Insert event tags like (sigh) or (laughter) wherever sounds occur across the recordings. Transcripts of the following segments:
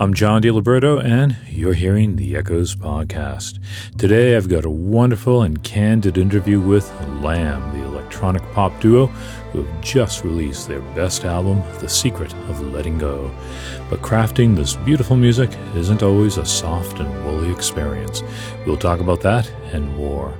I'm John DiLiberto, and you're hearing the Echoes podcast. Today, I've got a wonderful and candid interview with Lamb, the electronic pop duo who have just released their best album, The Secret of Letting Go. But crafting this beautiful music isn't always a soft and woolly experience. We'll talk about that and more.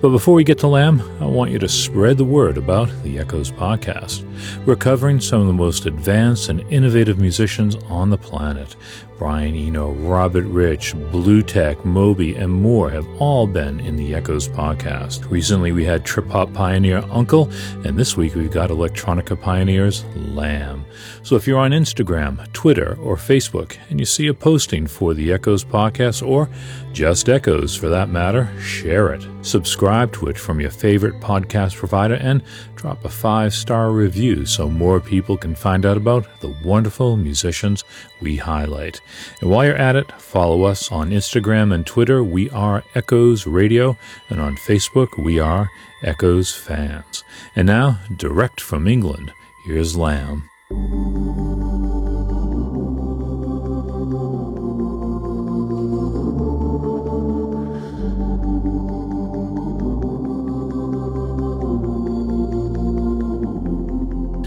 But before we get to Lamb, I want you to spread the word about the Echoes podcast. We're covering some of the most advanced and innovative musicians on the planet. Brian Eno, Robert Rich, Bluetech, Moby, and more have all been in the Echoes podcast. Recently, we had trip hop pioneer UNKLE, and this week we've got electronica pioneers Lamb. So if you're on Instagram, Twitter, or Facebook, and you see a posting for the Echoes podcast, or just Echoes for that matter, share it. Subscribe to it from your favorite podcast provider and drop a five star review so more people can find out about the wonderful musicians we highlight. And while you're at it, follow us on Instagram and Twitter. We are Echoes Radio, and on Facebook, we are Echoes Fans. And now, direct from England, here's Lamb.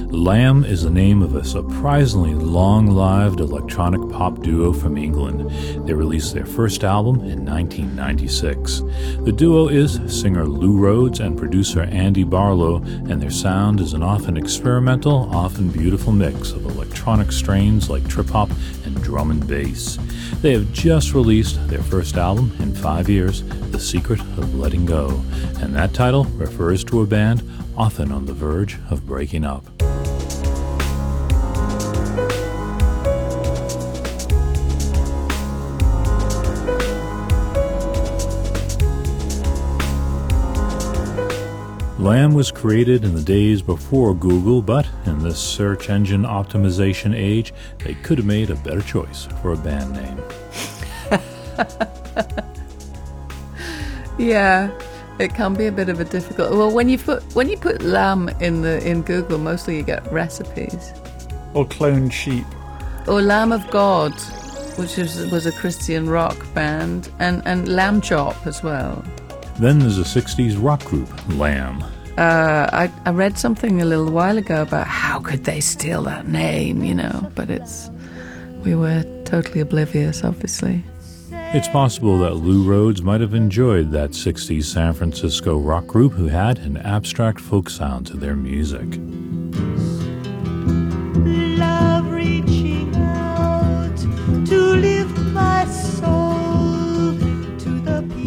Lamb is the name of a surprisingly long lived electronic pop duo from England. They released their first album in 1996. The duo is singer Lou Rhodes and producer Andy Barlow, and their sound is an often experimental, often beautiful mix of electronic strains like trip hop and drum and bass. They have just released their first album in five years, The Secret of Letting Go, and that title refers to a band often on the verge of breaking up. Lamb was created in the days before Google, but in this search engine optimization age, they could have made a better choice for a band name. (laughs) yeah, it can be a bit of a difficult. Well, when you put when you put lamb in the in Google, mostly you get recipes or cloned sheep or Lamb of God, which is, was a Christian rock band, and and Lamb Chop as well. Then there's a 60s rock group, Lamb. Uh, I, I read something a little while ago about how could they steal that name, you know, but it's we were totally oblivious, obviously. It's possible that Lou Rhodes might have enjoyed that 60s San Francisco rock group who had an abstract folk sound to their music.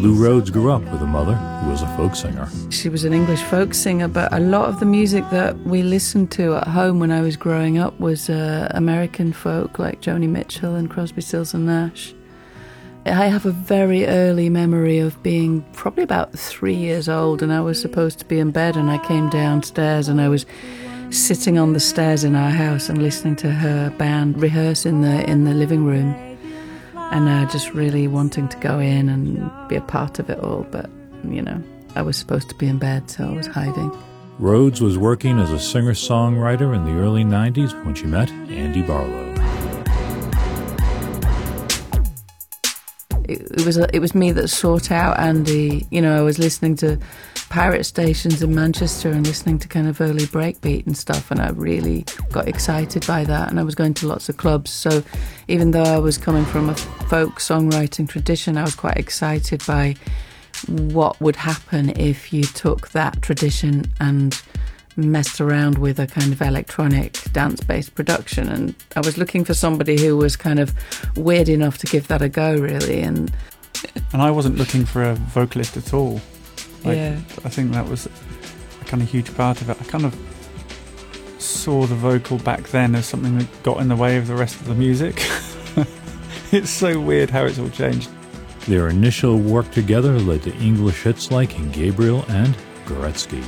Lou Rhodes grew up with a mother who was a folk singer. She was an English folk singer, but a lot of the music that we listened to at home when I was growing up was uh, American folk like Joni Mitchell and Crosby, Stills and Nash. I have a very early memory of being probably about three years old, and I was supposed to be in bed, and I came downstairs and I was sitting on the stairs in our house and listening to her band rehearse in the in the living room and uh, just really wanting to go in and be a part of it all. But, you know, I was supposed to be in bed, so I was hiding. Rhodes was working as a singer songwriter in the early 90s when she met Andy Barlow. It, it was it was me that sought out Andy. You know, I was listening to pirate stations in Manchester and listening to kind of early breakbeat and stuff. And I really got excited by that. And I was going to lots of clubs. So even though I was coming from a folk songwriting tradition, I was quite excited by what would happen if you took that tradition and messed around with a kind of electronic dance based production. And I was looking for somebody who was kind of weird enough to give that a go, really. And and I wasn't looking for a vocalist at all. Like, yeah. I think that was a kind of huge part of it. I kind of saw the vocal back then as something that got in the way of the rest of the music. (laughs) it's so weird how it's all changed. Their initial work together led to English hits like in Gabriel and Gorecki.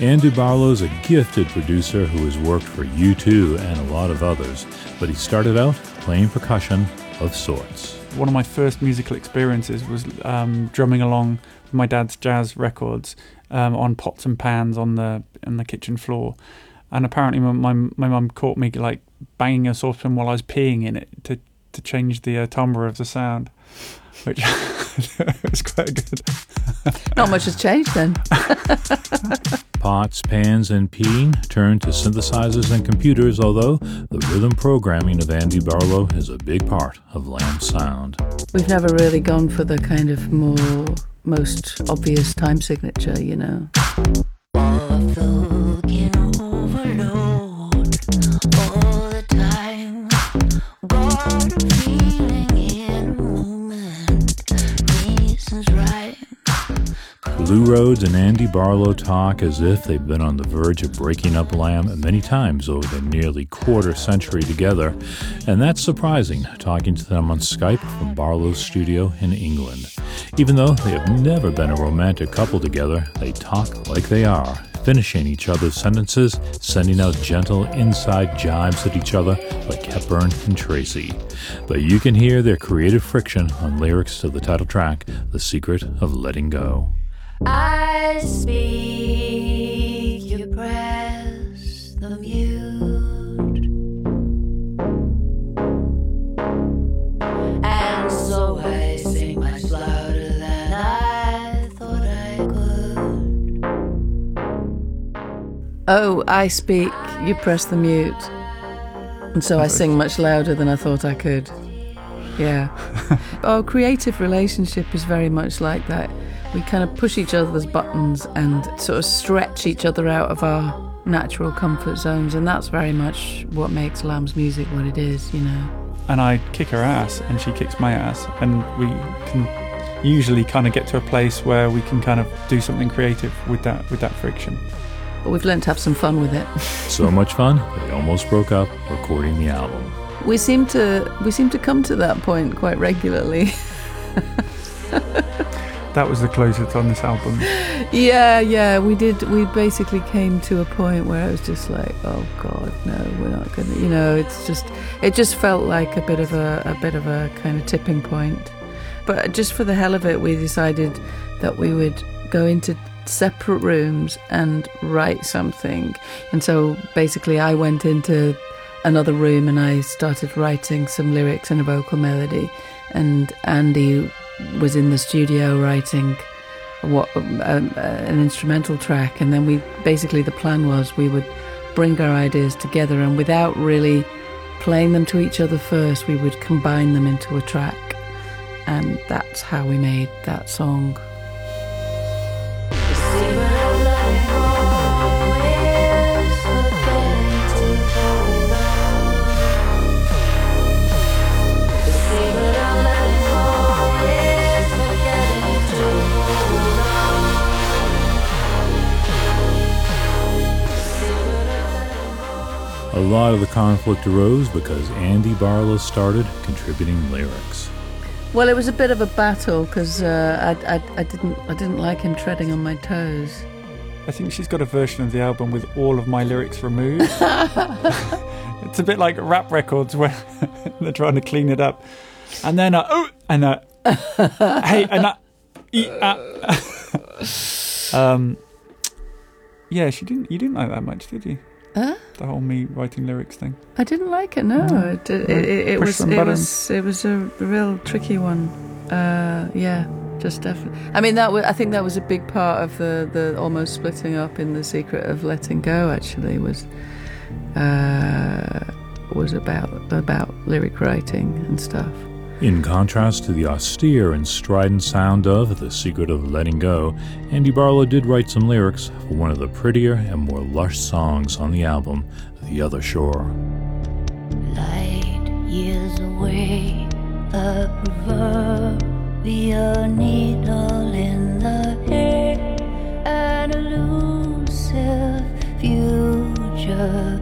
Andy Barlow's a gifted producer who has worked for U2 and a lot of others, but he started out playing percussion of sorts. One of my first musical experiences was um, drumming along with my dad's jazz records um, on pots and pans on the on the kitchen floor, and apparently my my, my mum caught me like banging a saucepan while I was peeing in it to to change the uh, timbre of the sound, which (laughs) was quite good. Not much has changed then. (laughs) Pots, pans, and peeing turned to synthesizers and computers, although the rhythm programming of Andy Barlow is a big part of Lamb's sound. We've never really gone for the kind of more most obvious time signature, you know. Lou Rhodes and Andy Barlow talk as if they've been on the verge of breaking up Lamb many times over their nearly quarter century together, and that's surprising, talking to them on Skype from Barlow's studio in England. Even though they have never been a romantic couple together, they talk like they are, finishing each other's sentences, sending out gentle inside jibes at each other like Hepburn and Tracy. But you can hear their creative friction on lyrics to the title track, The Secret of Letting Go. I speak, you press the mute. And so I sing much louder than I thought I could. Oh, I speak, you press the mute. And so I sing much louder than I thought I could. Yeah. (laughs) Our creative relationship is very much like that. We kind of push each other's buttons and sort of stretch each other out of our natural comfort zones, and that's very much what makes Lamb's music what it is, you know. and I kick her ass and she kicks my ass and we can usually kind of get to a place where we can kind of do something creative with that with that friction. But we've learned to have some fun with it. So much fun, they almost broke up recording the album. We seem to we seem to come to that point quite regularly. (laughs) That was the closest on this album. Yeah, yeah, we did. We basically came to a point where I was just like, oh God, no, we're not gonna. You know, it's just, it just felt like a bit of a, a bit of a kind of tipping point. But just for the hell of it, we decided that we would go into separate rooms and write something. And so basically, I went into another room and I started writing some lyrics and a vocal melody, and Andy was in the studio writing what um, uh, an instrumental track. And then we basically the plan was we would bring our ideas together and without really playing them to each other first we would combine them into a track. And that's how we made that song lot of the conflict arose because Andy Barlow started contributing lyrics. well it was a bit of a battle because uh, I, I, I didn't I didn't like him treading on my toes I think she's got a version of the album with all of my lyrics removed. (laughs) (laughs) it's a bit like rap records where (laughs) they're trying to clean it up. And then, uh, oh, and uh, hey, and uh, e, uh. um, yeah, she didn't. You didn't like that much, did you? Huh? The whole me writing lyrics thing. I didn't like it. No, No. it, it, it, it was it was it was a real tricky one. Uh, yeah, just definitely. I mean, that was, I think that was a big part of the the almost splitting up in the secret of letting go. Actually, was uh, was about about lyric writing and stuff. In contrast to the austere and strident sound of The Secret of Letting Go, Andy Barlow did write some lyrics for one of the prettier and more lush songs on the album, The Other Shore. Light years away, a proverbial needle in the hay, an elusive future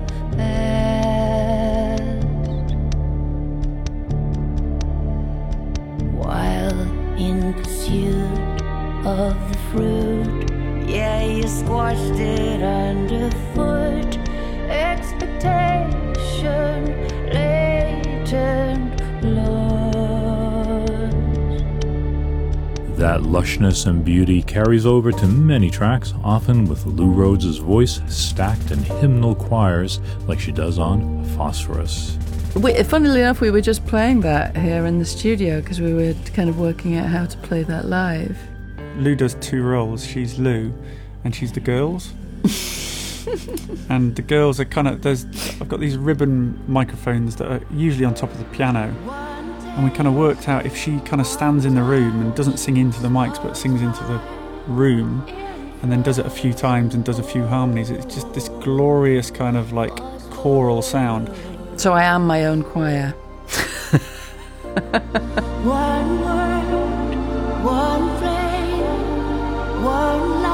Of the fruit, yeah, you forced it underfoot. Expectation, latent. That lushness and beauty carries over to many tracks, often with Lou Rhodes' voice stacked in hymnal choirs like she does on Phosphorus. We, funnily enough, we were just playing that here in the studio because we were kind of working out how to play that live. Lou does two roles. She's Lou, and she's the girls. (laughs) and the girls are kind of there's. I've got these ribbon microphones that are usually on top of the piano, and we kind of worked out if she kind of stands in the room and doesn't sing into the mics but sings into the room, and then does it a few times and does a few harmonies. It's just this glorious kind of like choral sound. So I am my own choir. (laughs) One word, one one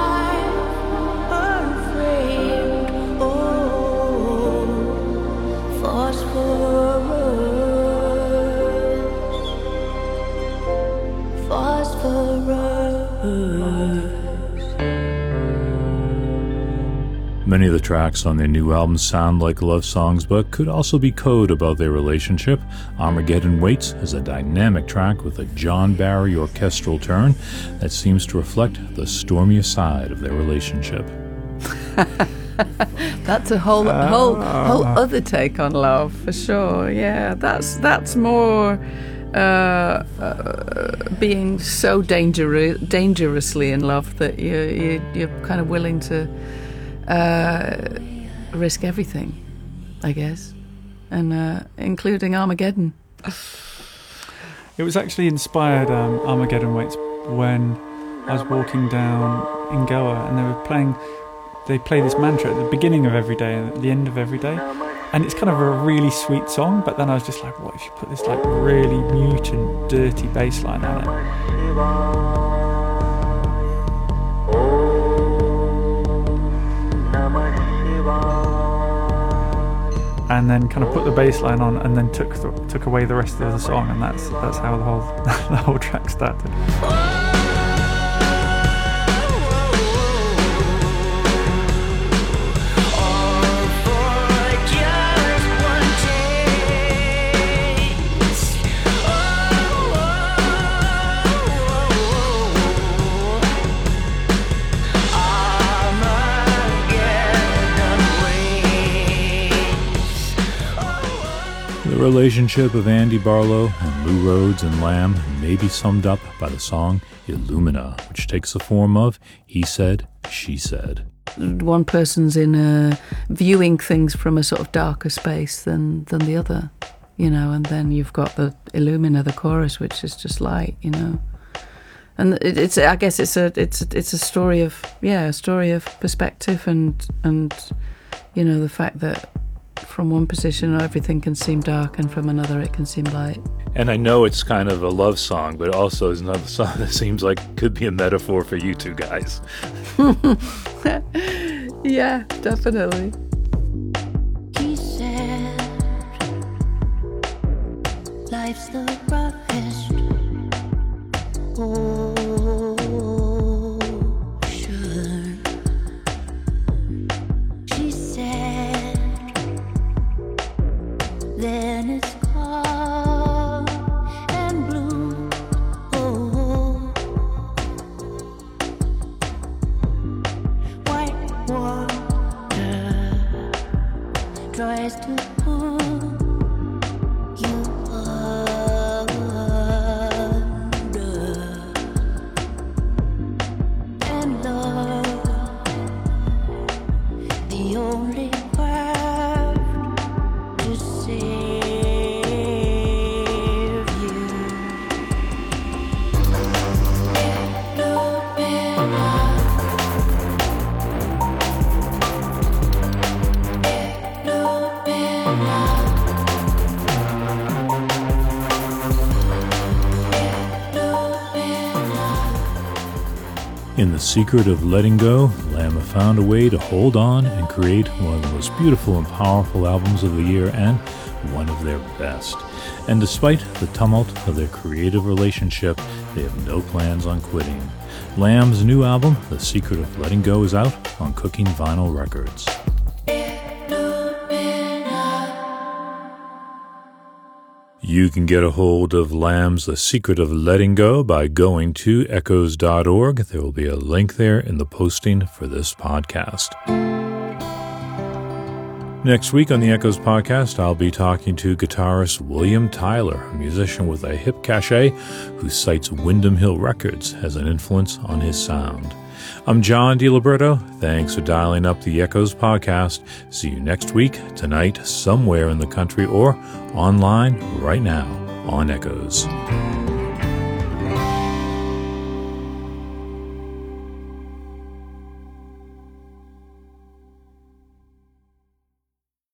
Many of the tracks on their new album sound like love songs, but could also be code about their relationship. Armageddon Waits is a dynamic track with a John Barry orchestral turn that seems to reflect the stormier side of their relationship. (laughs) That's a whole whole whole other take on love for sure. Yeah, that's that's more uh, uh, being so dangerous, dangerously in love that you, you you're kind of willing to uh, risk everything, I guess, and uh, including Armageddon. It was actually inspired um, Armageddon Waits when I was walking down in Goa and they were playing. They play this mantra at the beginning of every day and at the end of every day, and it's kind of a really sweet song. But then I was just like, what if you put this like really mutant, dirty bass line on it? And then kind of put the bass line on and then took the, took away the rest of the song and that's that's how the whole (laughs) the whole track started. The relationship of Andy Barlow and Lou Rhodes and Lamb may be summed up by the song Illumina, which takes the form of He Said, She Said. One person's in a, viewing things from a sort of darker space than than the other, you know, and then you've got the Illumina, the chorus, which is just light, you know. And it, it's, I guess, it's a, it's, it's a story of, yeah, a story of perspective and, and, you know, the fact that from one position everything can seem dark, and from another it can seem light. And I know it's kind of a love song, but also is another (laughs) song that seems like could be a metaphor for you two guys. (laughs) yeah, definitely. He said, Life's the roughest ocean. Then it's calm secret of letting go, Lamb found a way to hold on and create one of the most beautiful and powerful albums of the year and one of their best. And despite the tumult of their creative relationship, they have no plans on quitting. Lamb's new album, The Secret of Letting Go, is out on Cooking Vinyl Records. You can get a hold of Lamb's The Secret of Letting Go by going to echoes.org. There will be a link there in the posting for this podcast. Next week on the Echoes podcast, I'll be talking to guitarist William Tyler, a musician with a hip cachet who cites Windham Hill Records as an influence on his sound. I'm John DiLiberto. Thanks for dialing up the Echoes podcast. See you next week, tonight, somewhere in the country, or online right now on Echoes.